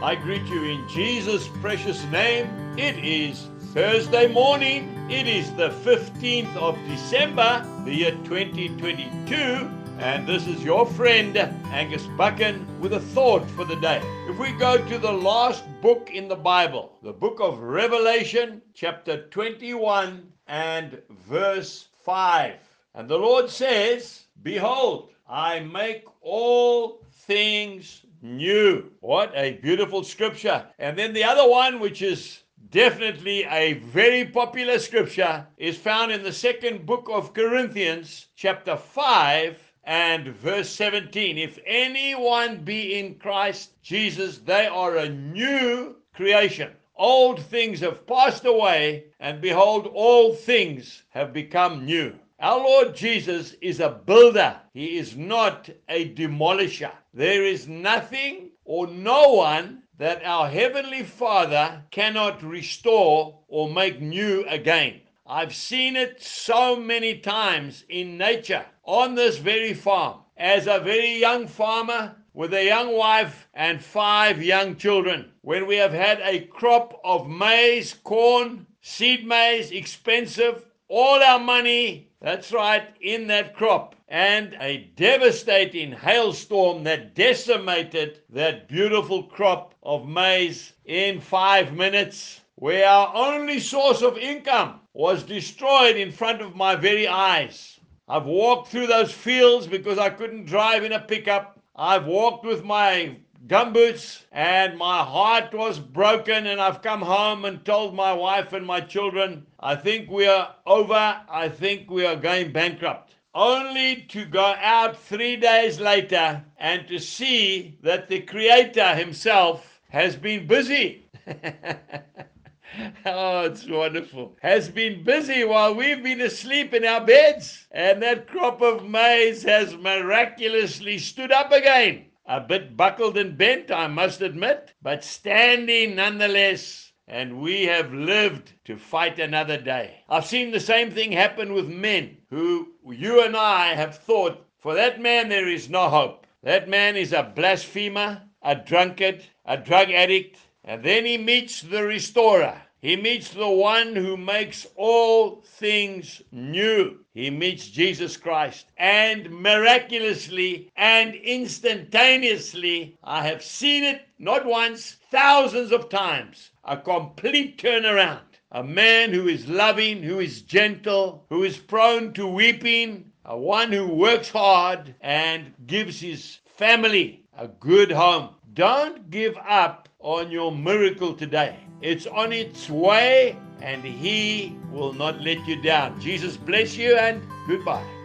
I greet you in Jesus' precious name. It is Thursday morning. It is the 15th of December, the year 2022. And this is your friend Angus Buchan with a thought for the day. If we go to the last book in the Bible, the book of Revelation, chapter 21 and verse 5. And the Lord says, Behold, I make all things new. What a beautiful scripture. And then the other one, which is definitely a very popular scripture, is found in the second book of Corinthians, chapter 5 and verse 17. If anyone be in Christ Jesus, they are a new creation. Old things have passed away, and behold, all things have become new. Our Lord Jesus is a builder. He is not a demolisher. There is nothing or no one that our Heavenly Father cannot restore or make new again. I've seen it so many times in nature on this very farm. As a very young farmer with a young wife and five young children, when we have had a crop of maize, corn, seed maize, expensive, all our money that's right, in that crop. And a devastating hailstorm that decimated that beautiful crop of maize in five minutes, where our only source of income was destroyed in front of my very eyes. I've walked through those fields because I couldn't drive in a pickup. I've walked with my gumboots and my heart was broken and I've come home and told my wife and my children, I think we are over. I think we are going bankrupt. Only to go out three days later and to see that the Creator Himself has been busy. oh, it's wonderful. Has been busy while we've been asleep in our beds. And that crop of maize has miraculously stood up again a bit buckled and bent, I must admit, but standing nonetheless. And we have lived to fight another day. I've seen the same thing happen with men who you and I have thought, for that man there is no hope. That man is a blasphemer, a drunkard, a drug addict, and then he meets the restorer. He meets the one who makes all things new. He meets Jesus Christ. And miraculously and instantaneously, I have seen it not once, thousands of times, a complete turnaround. A man who is loving, who is gentle, who is prone to weeping, a one who works hard and gives his family a good home. Don't give up on your miracle today. It's on its way and He will not let you down. Jesus bless you and goodbye.